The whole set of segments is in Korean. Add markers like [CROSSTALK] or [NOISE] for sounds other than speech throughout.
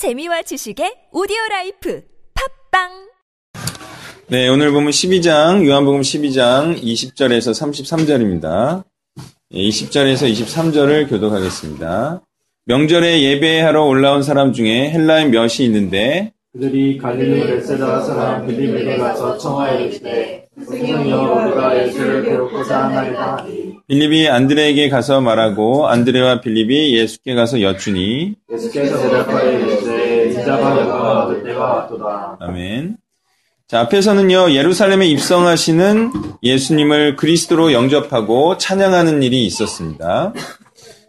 재미와 지식의 오디오 라이프 팝빵 네, 오늘 보면 12장, 요한복음 12장 20절에서 33절입니다. 20절에서 23절을 교독하겠습니다. 명절에 예배하러 올라온 사람 중에 헬라인 몇이 있는데 그들이 갈릴리 벳세다 사람 빌립에게 가서 청하여 이르되 선생이여 우리가 예수를 뵈옵고자 하나이다 빌립이 안드레에게 가서 말하고 안드레와 빌립이 예수께 가서 여쭈니 예수께서 대답하여 이르되 영광을 얻을 때가 왔도다 아멘. 자, 앞에서는요, 예루살렘에 입성하시는 예수님을 그리스도로 영접하고 찬양하는 일이 있었습니다.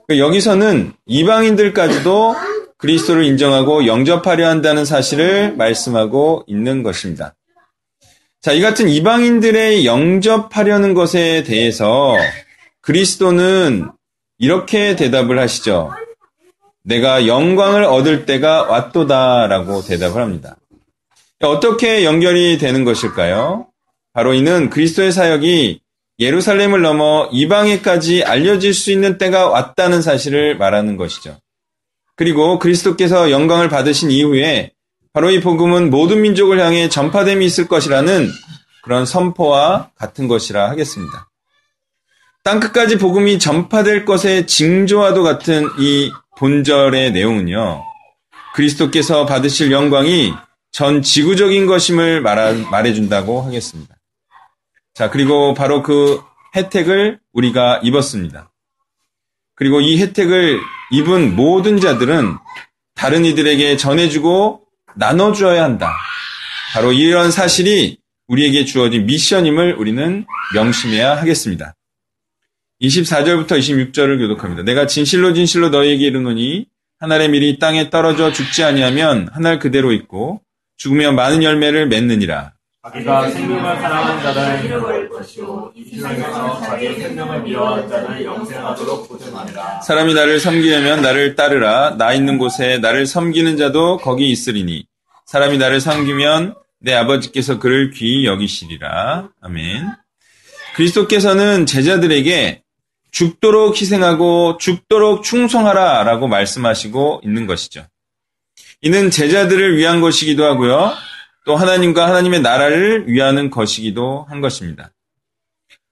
그 여기서는 이방인들까지도 그리스도를 인정하고 영접하려 한다는 사실을 말씀하고 있는 것입니다. 자, 이 같은 이방인들의 영접하려는 것에 대해서 그리스도는 이렇게 대답을 하시죠. 내가 영광을 얻을 때가 왔도다라고 대답을 합니다. 어떻게 연결이 되는 것일까요? 바로 이는 그리스도의 사역이 예루살렘을 넘어 이방에까지 알려질 수 있는 때가 왔다는 사실을 말하는 것이죠. 그리고 그리스도께서 영광을 받으신 이후에 바로 이 복음은 모든 민족을 향해 전파됨이 있을 것이라는 그런 선포와 같은 것이라 하겠습니다. 땅끝까지 복음이 전파될 것의 징조와도 같은 이 본절의 내용은요. 그리스도께서 받으실 영광이 전 지구적인 것임을 말하, 말해준다고 하겠습니다. 자, 그리고 바로 그 혜택을 우리가 입었습니다. 그리고 이 혜택을 입은 모든 자들은 다른 이들에게 전해주고 나눠주어야 한다. 바로 이런 사실이 우리에게 주어진 미션임을 우리는 명심해야 하겠습니다. 24절부터 26절을 교독합니다. 내가 진실로 진실로 너희에게 이르노니 한 알의 밀이 땅에 떨어져 죽지 아니하면 한 알 그대로 있고 죽으면 많은 열매를 맺느니라. 자기가 생명을 사랑하는 자를 잃어버릴 것이요 이 세상에서 자기의 생명을 미워하는 자를 영생하도록 보존하리라 사람이 나를 섬기려면 나를 따르라. 나 있는 곳에 나를 섬기는 자도 거기 있으리니 사람이 나를 섬기면 내 아버지께서 그를 귀히 여기시리라. 아멘. 그리스도께서는 제자들에게 죽도록 희생하고 죽도록 충성하라 라고 말씀하시고 있는 것이죠. 이는 제자들을 위한 것이기도 하고요. 또 하나님과 하나님의 나라를 위하는 것이기도 한 것입니다.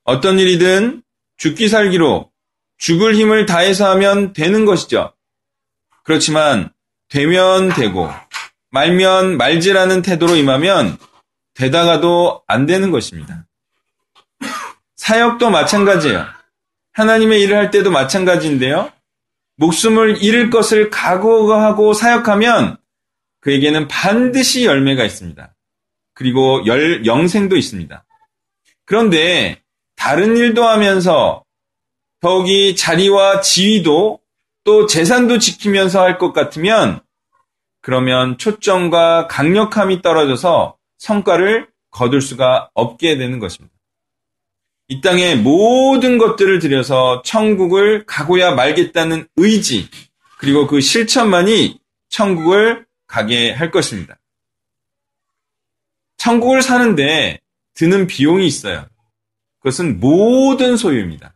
어떤 일이든 죽기 살기로 죽을 힘을 다해서 하면 되는 것이죠. 그렇지만 되면 되고 말면 말지라는 태도로 임하면 되다가도 안 되는 것입니다. 사역도 마찬가지예요. 하나님의 일을 할 때도 마찬가지인데요. 목숨을 잃을 것을 각오하고 사역하면 그에게는 반드시 열매가 있습니다. 그리고 열, 영생도 있습니다. 그런데 다른 일도 하면서 더욱이 자리와 지위도 또 재산도 지키면서 할 것 같으면 그러면 초점과 강력함이 떨어져서 성과를 거둘 수가 없게 되는 것입니다. 이 땅의 모든 것들을 들여서 천국을 가고야 말겠다는 의지, 그리고 그 실천만이 천국을 가게 할 것입니다. 천국을 사는데 드는 비용이 있어요. 그것은 모든 소유입니다.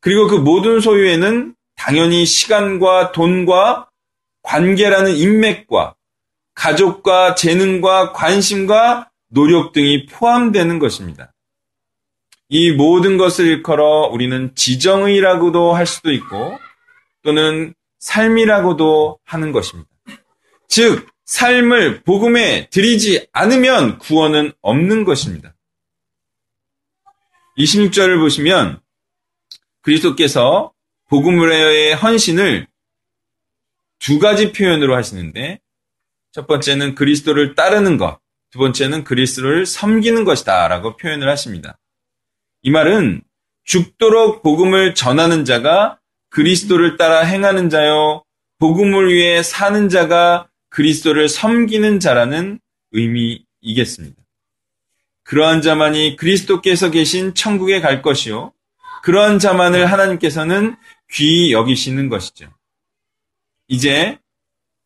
그리고 그 모든 소유에는 당연히 시간과 돈과 관계라는 인맥과 가족과 재능과 관심과 노력 등이 포함되는 것입니다. 이 모든 것을 일컬어 우리는 지정의라고도 할 수도 있고 또는 삶이라고도 하는 것입니다. 즉, 삶을 복음에 드리지 않으면 구원은 없는 것입니다. 26절을 보시면 그리스도께서 복음의 헌신을 두 가지 표현으로 하시는데 첫 번째는 그리스도를 따르는 것, 두 번째는 그리스도를 섬기는 것이다 라고 표현을 하십니다. 이 말은 죽도록 복음을 전하는 자가 그리스도를 따라 행하는 자요, 복음을 위해 사는 자가 그리스도를 섬기는 자라는 의미이겠습니다. 그러한 자만이 그리스도께서 계신 천국에 갈 것이요. 그러한 자만을 하나님께서는 귀히 여기시는 것이죠. 이제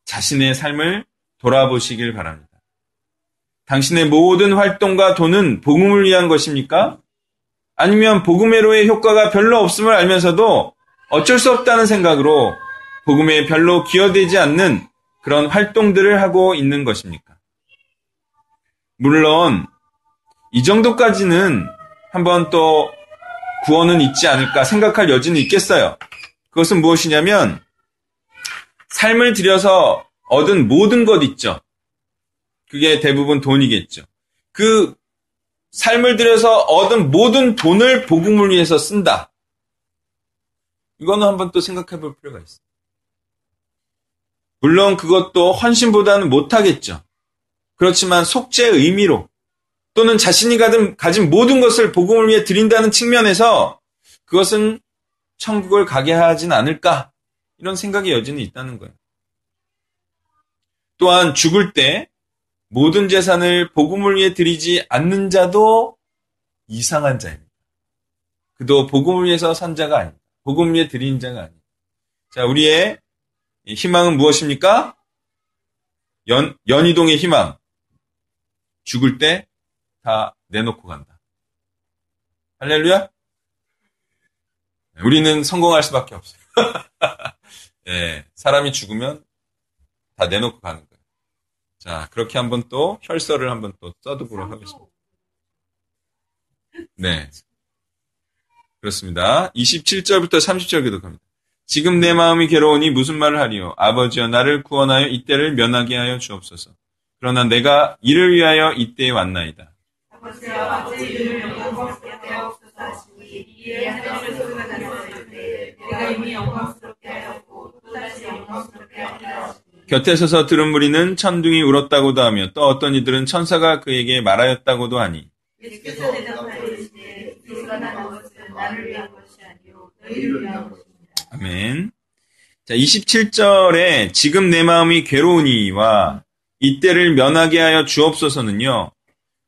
자신의 삶을 돌아보시길 바랍니다. 당신의 모든 활동과 돈은 복음을 위한 것입니까? 아니면 복음회로의 효과가 별로 없음을 알면서도 어쩔 수 없다는 생각으로 복음에 별로 기여되지 않는 그런 활동들을 하고 있는 것입니까? 물론 이 정도까지는 한번 또 구원은 있지 않을까 생각할 여지는 있겠어요. 그것은 무엇이냐면 삶을 들여서 얻은 모든 것 있죠. 그게 대부분 돈이겠죠. 그 삶을 들여서 얻은 모든 돈을 복음을 위해서 쓴다. 이거는 한번 또 생각해 볼 필요가 있어요. 물론 그것도 헌신보다는 못하겠죠. 그렇지만 속죄의 의미로 또는 자신이 가진 모든 것을 복음을 위해 드린다는 측면에서 그것은 천국을 가게 하진 않을까 이런 생각의 여지는 있다는 거예요. 또한 죽을 때 모든 재산을 복음을 위해 드리지 않는 자도 이상한 자입니다. 그도 복음을 위해서 산 자가 아닙니다. 복음을 위해 드린 자가 아닙니다. 자, 우리의 희망은 무엇입니까? 연, 연희동의 희망. 죽을 때 다 내놓고 간다. 할렐루야? 우리는 성공할 수밖에 없어요. [LAUGHS] 예, 사람이 죽으면 다 내놓고 가는 거예요. 자, 그렇게 한번 또 혈서를 한번 또 써두도록 하겠습니다. 네. 그렇습니다. 27절부터 30절 기독합니다. 지금 내 마음이 괴로우니 무슨 말을 하리요? 아버지여 나를 구원하여 이때를 면하게 하여 주옵소서. 그러나 내가 이를 위하여 이때에 왔나이다. 아버지여 아버지 이를 영광스럽게 하옵소서 하시니 이에 하나님을 소유하셨을 때 내가 이미 영광스럽게 하였고 또다시 영광스럽게 하리라 곁에 서서 들은 무리는 천둥이 울었다고도 하며 또 어떤 이들은 천사가 그에게 말하였다고도 하니. 아멘. 자, 27절에 지금 내 마음이 괴로우니와 이때를 면하게 하여 주옵소서는요.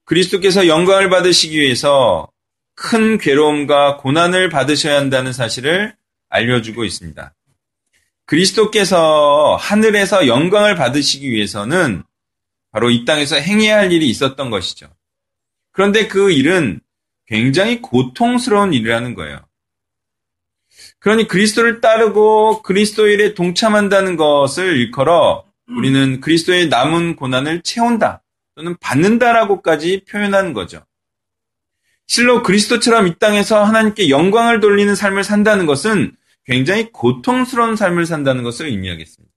그리스도께서 영광을 받으시기 위해서 큰 괴로움과 고난을 받으셔야 한다는 사실을 알려주고 있습니다. 그리스도께서 하늘에서 영광을 받으시기 위해서는 바로 이 땅에서 행해야 할 일이 있었던 것이죠. 그런데 그 일은 굉장히 고통스러운 일이라는 거예요. 그러니 그리스도를 따르고 그리스도 일에 동참한다는 것을 일컬어 우리는 그리스도의 남은 고난을 채운다 또는 받는다라고까지 표현하는 거죠. 실로 그리스도처럼 이 땅에서 하나님께 영광을 돌리는 삶을 산다는 것은 굉장히 고통스러운 삶을 산다는 것을 의미하겠습니다.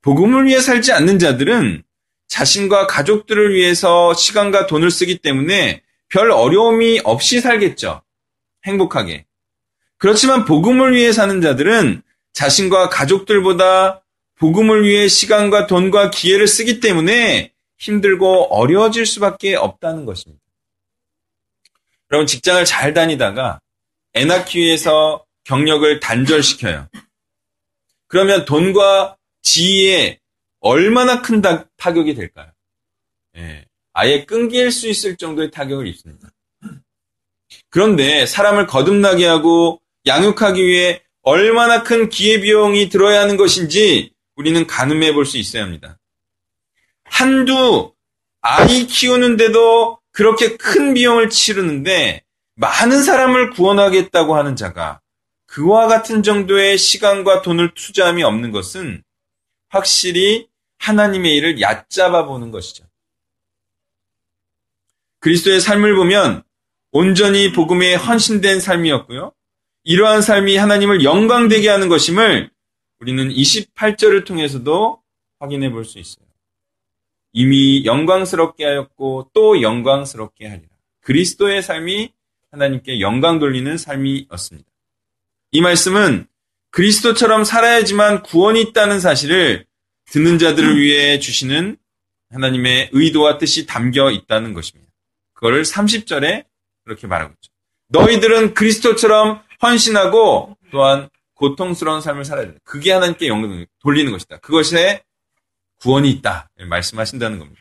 복음을 위해 살지 않는 자들은 자신과 가족들을 위해서 시간과 돈을 쓰기 때문에 별 어려움이 없이 살겠죠. 행복하게. 그렇지만 복음을 위해 사는 자들은 자신과 가족들보다 복음을 위해 시간과 돈과 기회를 쓰기 때문에 힘들고 어려워질 수밖에 없다는 것입니다. 여러분 직장을 잘 다니다가 애 낳기 위해서 경력을 단절시켜요. 그러면 돈과 지위에 얼마나 큰 타격이 될까요? 예, 아예 끊길 수 있을 정도의 타격을 입습니다. 그런데 사람을 거듭나게 하고 양육하기 위해 얼마나 큰 기회비용이 들어야 하는 것인지 우리는 가늠해 볼 수 있어야 합니다. 한두 아이 키우는데도 그렇게 큰 비용을 치르는데 많은 사람을 구원하겠다고 하는 자가 그와 같은 정도의 시간과 돈을 투자함이 없는 것은 확실히 하나님의 일을 얕잡아 보는 것이죠. 그리스도의 삶을 보면 온전히 복음에 헌신된 삶이었고요. 이러한 삶이 하나님을 영광되게 하는 것임을 우리는 28절을 통해서도 확인해 볼 수 있어요. 이미 영광스럽게 하였고 또 영광스럽게 하리라. 그리스도의 삶이 하나님께 영광 돌리는 삶이었습니다. 이 말씀은 그리스도처럼 살아야지만 구원이 있다는 사실을 듣는 자들을 위해 주시는 하나님의 의도와 뜻이 담겨 있다는 것입니다. 그거를 30절에 그렇게 말하고 있죠. 너희들은 그리스도처럼 헌신하고 또한 고통스러운 삶을 살아야 된다. 그게 하나님께 영광을 돌리는 것이다. 그것에 구원이 있다. 말씀하신다는 겁니다.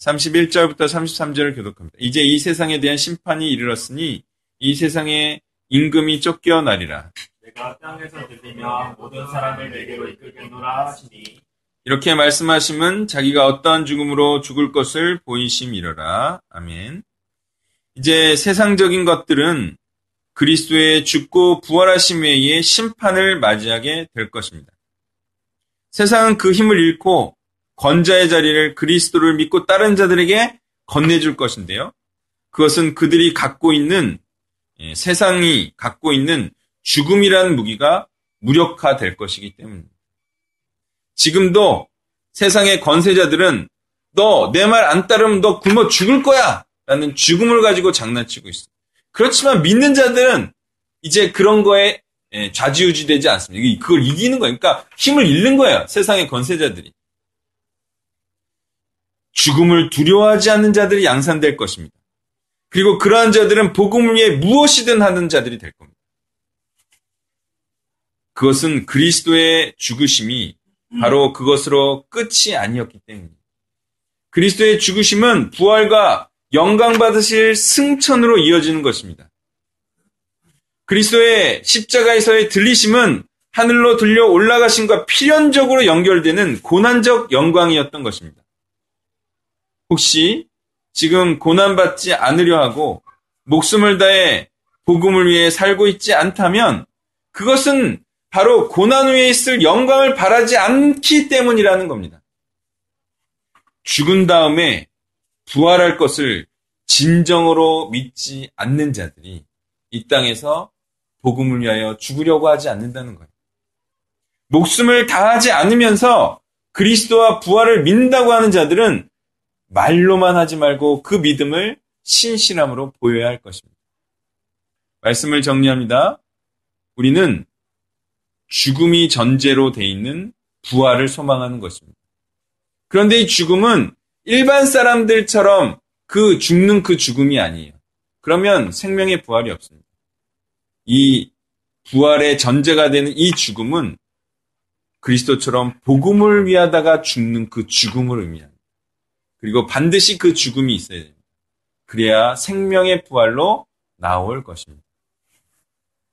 31절부터 33절을 교독합니다. 이제 이 세상에 대한 심판이 이르렀으니 이 세상에 임금이 쫓겨나리라. 내가 땅에서 들리며 모든 사람을 내게로 이끌겠노라 하시니 이렇게 말씀하심은 자기가 어떠한 죽음으로 죽을 것을 보이심이러라. 아멘. 이제 세상적인 것들은 그리스도의 죽고 부활하심 외에 심판을 맞이하게 될 것입니다. 세상은 그 힘을 잃고 권자의 자리를 그리스도를 믿고 다른 자들에게 건네줄 것인데요. 그것은 그들이 갖고 있는 예, 세상이 갖고 있는 죽음이라는 무기가 무력화될 것이기 때문입니다. 지금도 세상의 권세자들은 너 내 말 안 따르면 너 굶어 죽을 거야! 라는 죽음을 가지고 장난치고 있어. 그렇지만 믿는 자들은 이제 그런 거에 예, 좌지우지 되지 않습니다. 그걸 이기는 거예요. 그러니까 힘을 잃는 거예요. 세상의 권세자들이. 죽음을 두려워하지 않는 자들이 양산될 것입니다. 그리고 그러한 자들은 복음을 위해 무엇이든 하는 자들이 될 겁니다. 그것은 그리스도의 죽으심이 바로 그것으로 끝이 아니었기 때문입니다. 그리스도의 죽으심은 부활과 영광 받으실 승천으로 이어지는 것입니다. 그리스도의 십자가에서의 들리심은 하늘로 들려 올라가심과 필연적으로 연결되는 고난적 영광이었던 것입니다. 혹시 지금 고난받지 않으려 하고 목숨을 다해 복음을 위해 살고 있지 않다면 그것은 바로 고난 위에 있을 영광을 바라지 않기 때문이라는 겁니다. 죽은 다음에 부활할 것을 진정으로 믿지 않는 자들이 이 땅에서 복음을 위하여 죽으려고 하지 않는다는 거예요. 목숨을 다하지 않으면서 그리스도와 부활을 믿는다고 하는 자들은 말로만 하지 말고 그 믿음을 신실함으로 보여야 할 것입니다. 말씀을 정리합니다. 우리는 죽음이 전제로 돼 있는 부활을 소망하는 것입니다. 그런데 이 죽음은 일반 사람들처럼 그 죽는 그 죽음이 아니에요. 그러면 생명의 부활이 없습니다. 이 부활의 전제가 되는 이 죽음은 그리스도처럼 복음을 위하다가 죽는 그 죽음을 의미합니다. 그리고 반드시 그 죽음이 있어야 됩니다. 그래야 생명의 부활로 나올 것입니다.